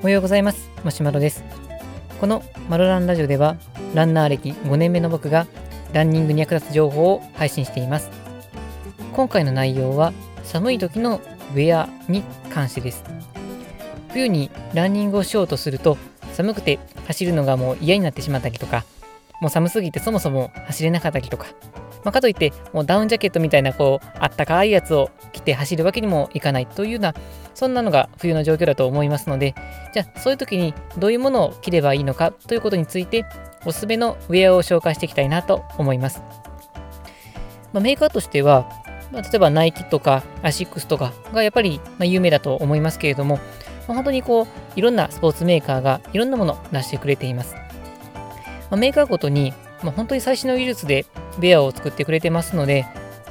おはようございます。マシュマロです。このマロランラジオではランナー歴5年目の僕がランニングに役立つ情報を配信しています。今回の内容は寒い時のウェアに関してです。冬にランニングをしようとすると寒くて走るのがもう嫌になってしまったりとかもう寒すぎてそもそも走れなかったりとか、まあ、かといってもうダウンジャケットみたいなこうあったかいやつを着て走るわけにもいかないというようなそんなのが冬の状況だと思いますのでじゃあそういう時にどういうものを着ればいいのかということについておすすめのウェアを紹介していきたいなと思います、まあ、メーカーとしては、まあ、例えばナイキとかアシックスとかがやっぱりま有名だと思いますけれども、まあ、本当にこういろんなスポーツメーカーがいろんなものを出してくれています。ま、メーカーごとに、ま、本当に最新の技術でベアを作ってくれてますので、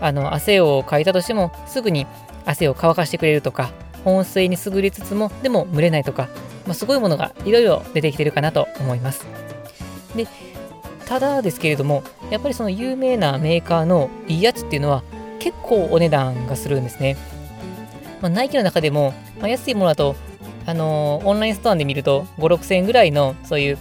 あの汗をかいたとしてもすぐに汗を乾かしてくれるとか、保水に優れつつもでも蒸れないとか、まあ、すごいものがいろいろ出てきてるかなと思います。で、ただですけれども、やっぱりその有名なメーカーのいいやつっていうのは結構お値段がするんですね。まあ、ナイキの中でも、まあ、安いものだと、あのー、オンラインストアで見ると5、6000円ぐらいのそういう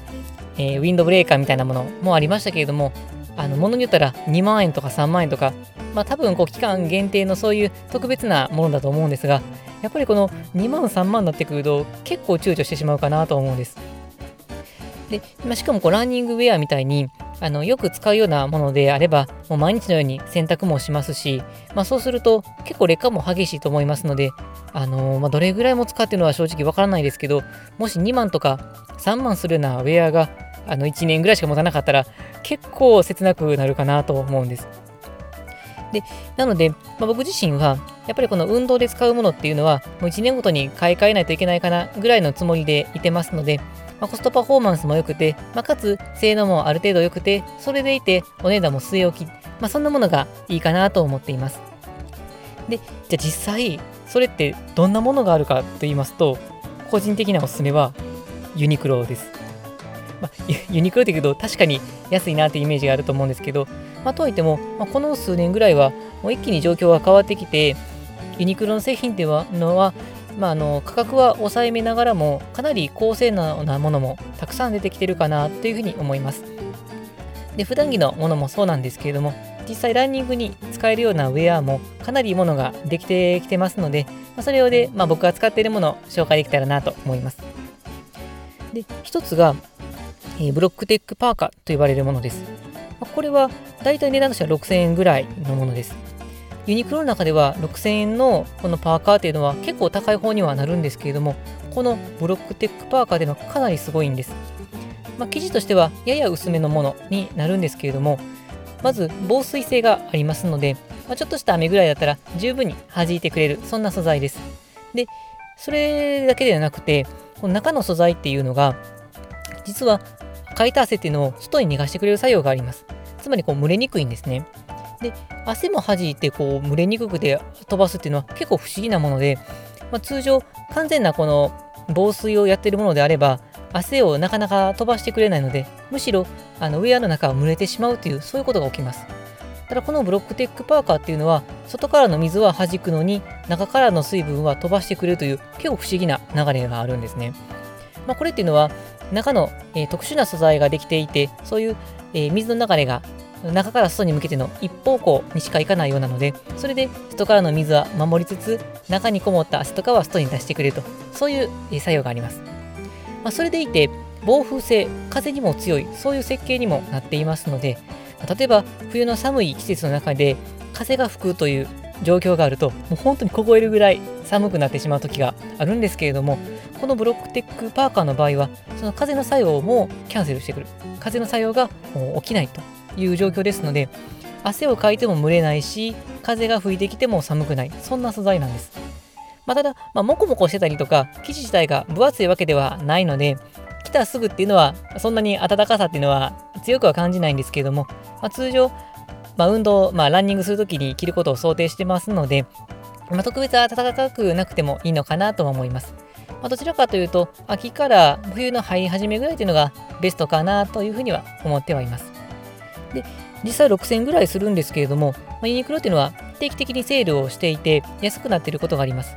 えー、ウィンドブレーカーみたいなものもありましたけれども、あの、ものによったら2万円とか3万円とか、まあ多分こう期間限定のそういう特別なものだと思うんですが、やっぱりこの2万3万になってくると結構躊躇してしまうかなと思うんです。で、まあ、しかもこうランニングウェアみたいにあのよく使うようなものであれば、もう毎日のように洗濯もしますし、まあ、そうすると結構劣化も激しいと思いますので、あのー、まあ、どれぐらいも使ってるのは正直わからないですけど、もし2万とか3万するようなウェアがあの1年ぐらいしか持たなかったら結構切なくなるかなと思うんです。で、なので、まあ、僕自身は、やっぱりこの運動で使うものっていうのは、もう1年ごとに買い替えないといけないかなぐらいのつもりでいてますので、まあ、コストパフォーマンスも良くて、まあ、かつ性能もある程度良くて、それでいてお値段も据え置き、まあ、そんなものがいいかなと思っています。で、じゃあ実際、それってどんなものがあるかと言いますと、個人的なおすすめはユニクロです。まあ、ユニクロって言うと確かに安いなってイメージがあると思うんですけど、まあ、とはいっても、まあ、この数年ぐらいはもう一気に状況が変わってきて、ユニクロの製品っていうのは、まあ、あの価格は抑えめながらもかなり高性能なものもたくさん出てきてるかなというふうに思います。で普段着のものもそうなんですけれども実際ランニングに使えるようなウェアもかなりものができてきてますので、ま、それをで、ま、僕が使っているものを紹介できたらなと思います。で一つがえブロックテックパーカーと呼ばれるものです。まこれはだいたい値段としては6000円ぐらいのものです。ユニクロの中では6000円のこのパーカーというのは結構高い方にはなるんですけれども、このブロックテックパーカーというのはかなりすごいんです。まあ、生地としてはやや薄めのものになるんですけれども、まず防水性がありますので、まあ、ちょっとした雨ぐらいだったら十分に弾いてくれる、そんな素材です。で、それだけではなくて、この中の素材っていうのが、実はかいた汗っていうのを外に逃がしてくれる作用があります。つまりこう蒸れにくいんですね。で、汗も弾いてこう蒸れにくくて飛ばすっていうのは結構不思議なもので、まあ、通常完全なこの防水をやってるものであれば汗をなかなか飛ばしてくれないのでむしろあのウェアの中は蒸れてしまうというそういうことが起きます。ただこのブロックテックパーカーっていうのは外からの水は弾くのに中からの水分は飛ばしてくれるという結構不思議な流れがあるんですね。まあ、これっていうのは中の、えー、特殊な素材ができていて、そういう、えー、水の流れが中から外に向けての一方向にしか行かないようなので、それで外からの水は守りつつ、中にこもった汗とかは外に出してくれると、そういう、えー、作用があります。まあ、それでいて、防風性、風にも強い、そういう設計にもなっていますので、例えば冬の寒い季節の中で風が吹くという状況があると、もう本当に凍えるぐらい寒くなってしまう時があるんですけれども、このブロックテックパーカーの場合は、その風の作用もキャンセルしてくる。風の作用が起きないという状況ですので、汗をかいても蒸れないし、風が吹いてきても寒くない。そんな素材なんです。まあ、ただ、まあ、もこもこしてたりとか、生地自体が分厚いわけではないので、来たすぐっていうのは、そんなに暖かさっていうのは強くは感じないんですけれども、まあ、通常、まあ、運動、まあ、ランニングするときに着ることを想定してますので、まあ、特別暖かくなくてもいいのかなとは思います。まあ、どちらかというと、秋から冬の入り始めぐらいというのがベストかなというふうには思ってはいます。で、実際6000ぐらいするんですけれども、まあ、ユニクロっていうのは定期的にセールをしていて安くなっていることがあります。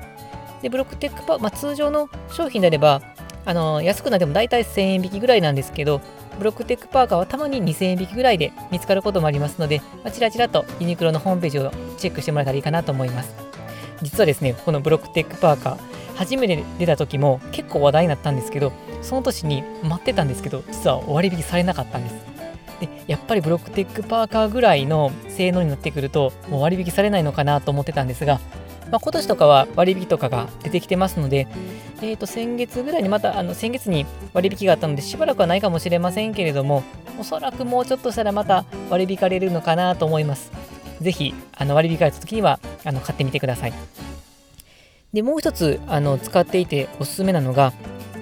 で、ブロックテックパー、まあ、通常の商品であれば、あの安くなっても大体1000円引きぐらいなんですけど、ブロックテックパーカーはたまに2000円引きぐらいで見つかることもありますので、ちらちらとユニクロのホームページをチェックしてもらえたらいいかなと思います。実はですね、このブロックテックパーカー、初めて出た時も結構話題になったんですけど、その年に待ってたんですけど、実は割引されなかったんです。でやっぱりブロックテックパーカーぐらいの性能になってくると、もう割引されないのかなと思ってたんですが、まあ、今年とかは割引とかが出てきてますので、えー、と先月ぐらいにまた、あの先月に割引があったので、しばらくはないかもしれませんけれども、おそらくもうちょっとしたらまた割引かれるのかなと思います。ぜひ、あの割引かれた時にはあの買ってみてください。で、もう一つあの使っていておすすめなのが、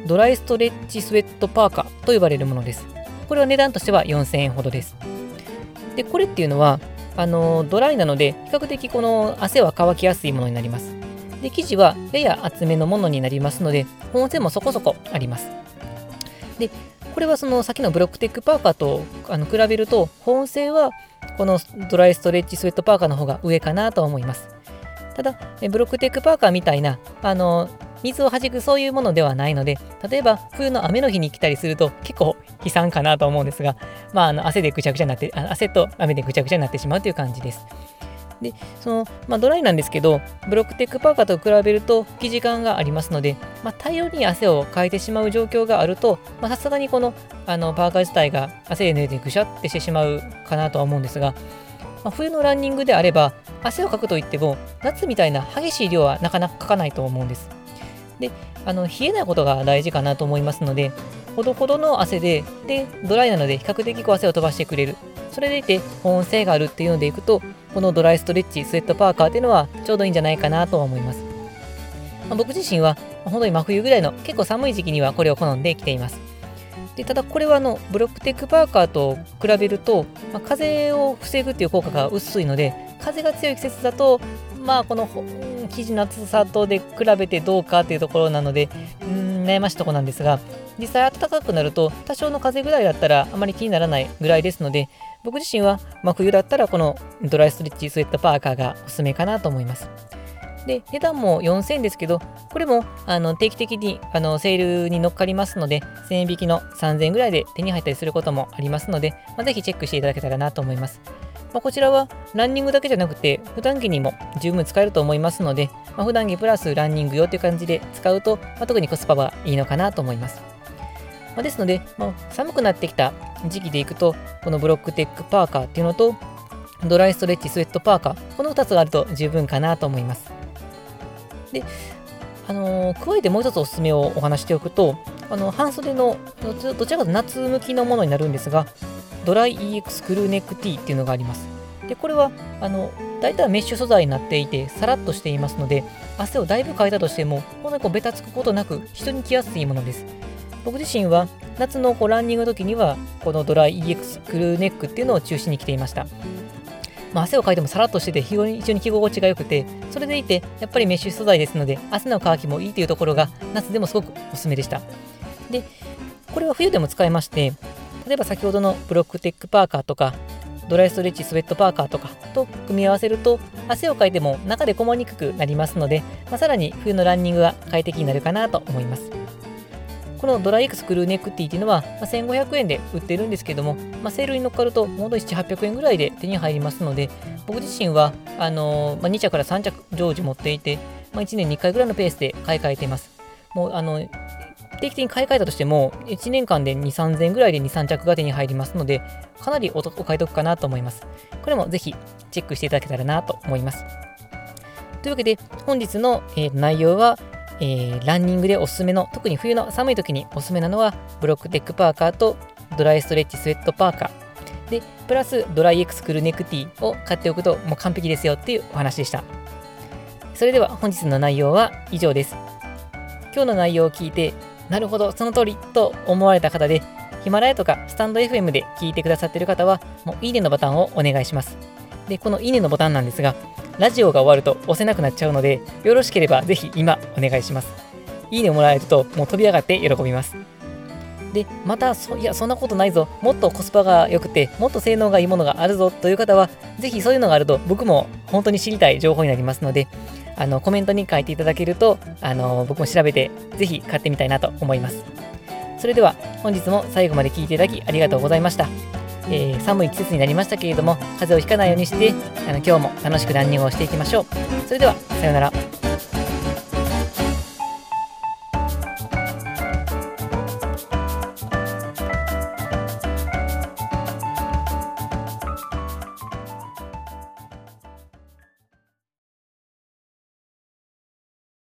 ドライストレッチスウェットパーカーと呼ばれるものです。これは値段としては4000円ほどです。で、これっていうのは、あのドライなので、比較的この汗は乾きやすいものになります。で、生地はやや厚めのものになりますので、保温性もそこそこあります。で、これはその先のブロックテックパーカーとあの比べると、保温性はこのドライストレッチスウェットパーカーの方が上かなと思います。ただ、ブロックテックパーカーみたいな、あの、水をはじくそういうものではないので、例えば冬の雨の日に来たりすると結構悲惨かなと思うんですが、まあ、あの汗でぐちゃぐちゃになって、汗と雨でぐちゃぐちゃになってしまうという感じです。で、その、まあ、ドライなんですけど、ブロックテックパーカーと比べると生地感がありますので、まあ、大量に汗をかいてしまう状況があると、さすがにこのあのパーカー自体が汗で濡れてぐしゃってしてしまうかなとは思うんですが、まあ、冬のランニングであれば、汗をかくといっても、夏みたいな激しい量はなかなかかかないと思うんです。で、あの冷えないことが大事かなと思いますので、ほどほどの汗で、で、ドライなので比較的こう汗を飛ばしてくれる。それでいて保温性があるっていうのでいくと、このドライストレッチスウェットパーカーっていうのはちょうどいいんじゃないかなと思います。まあ、僕自身は本当に真冬ぐらいの結構寒い時期にはこれを好んで着ています。でただこれはあのブロックテックパーカーと比べると、まあ、風を防ぐっていう効果が薄いので風が強い季節だとまあこの生地の厚さとで比べてどうかっていうところなのでうん悩ましいとこなんですが実際暖かくなると多少の風ぐらいだったらあまり気にならないぐらいですので僕自身は真冬だったらこのドライストレッチスウェットパーカーがおすすめかなと思います。で、値段も4000円ですけど、これもあの定期的にあのセールに乗っかりますので、1000円引きの3000円ぐらいで手に入ったりすることもありますので、まあ、ぜひチェックしていただけたらなと思います。まあ、こちらはランニングだけじゃなくて、普段着にも十分使えると思いますので、まあ、普段着プラスランニング用という感じで使うと、まあ、特にコスパはいいのかなと思います。まあ、ですので、まあ、寒くなってきた時期でいくと、このブロックテックパーカーっていうのと、ドライストレッチスウェットパーカー、この2つがあると十分かなと思います。で、あのー、加えてもう一つおすすめをお話しておくと、あの半袖のどちらかというと夏向きのものになるんですが、ドライ EX クルーネック T っていうのがあります。で、これは、あの、大体メッシュ素材になっていて、さらっとしていますので、汗をだいぶかいたとしても、ほんとにこうベタつくことなく、人に着やすいものです。僕自身は、夏のこうランニングの時には、このドライ EX クルーネックっていうのを中心に着ていました。まあ、汗をかいてもさらっとしてて非常に着心地が良くて、それでいて、やっぱりメッシュ素材ですので、汗の乾きもいいというところが、夏でもすごくおすすめでした。で、これは冬でも使えまして、例えば先ほどのブロックテックパーカーとか、ドライストレッチスウェットパーカーとかと組み合わせると、汗をかいても中でこもりにくくなりますので、まあ、さらに冬のランニングが快適になるかなと思います。このドライエクスクルーネックティーっていうのは、ま、1500円で売ってるんですけども、まあ、セールに乗っかると、もう7、800円ぐらいで手に入りますので、僕自身は、あの、まあ、2着から3着常時持っていて、まあ、1年に1回ぐらいのペースで買い替えています。もう、あの、定期的に買い替えたとしても、1年間で2、3000円ぐらいで2、3着が手に入りますので、かなりお買い得かなと思います。これもぜひチェックしていただけたらなと思います。というわけで、本日の、えー、内容は、えー、ランニングでおすすめの、特に冬の寒い時におすすめなのは、ブロックテックパーカーとドライストレッチスウェットパーカー。で、プラスドライエクスクルネクティを買っておくともう完璧ですよっていうお話でした。それでは本日の内容は以上です。今日の内容を聞いて、なるほど、その通りと思われた方で、ヒマラヤとかスタンド FM で聞いてくださってる方は、もういいねのボタンをお願いします。で、このいいねのボタンなんですが、ラジオが終わると押せなくなっちゃうので、よろしければぜひ今お願いします。いいねもらえるともう飛び上がって喜びます。で、またそ、いや、そんなことないぞ。もっとコスパが良くて、もっと性能がいいものがあるぞという方は、ぜひそういうのがあると僕も本当に知りたい情報になりますので、あのコメントに書いていただけると、あの僕も調べて、ぜひ買ってみたいなと思います。それでは、本日も最後まで聞いていただきありがとうございました。えー、寒い季節になりましたけれども、風邪をひかないようにして、あの今日も楽しくランニングをしていきましょう。それでは、さようなら。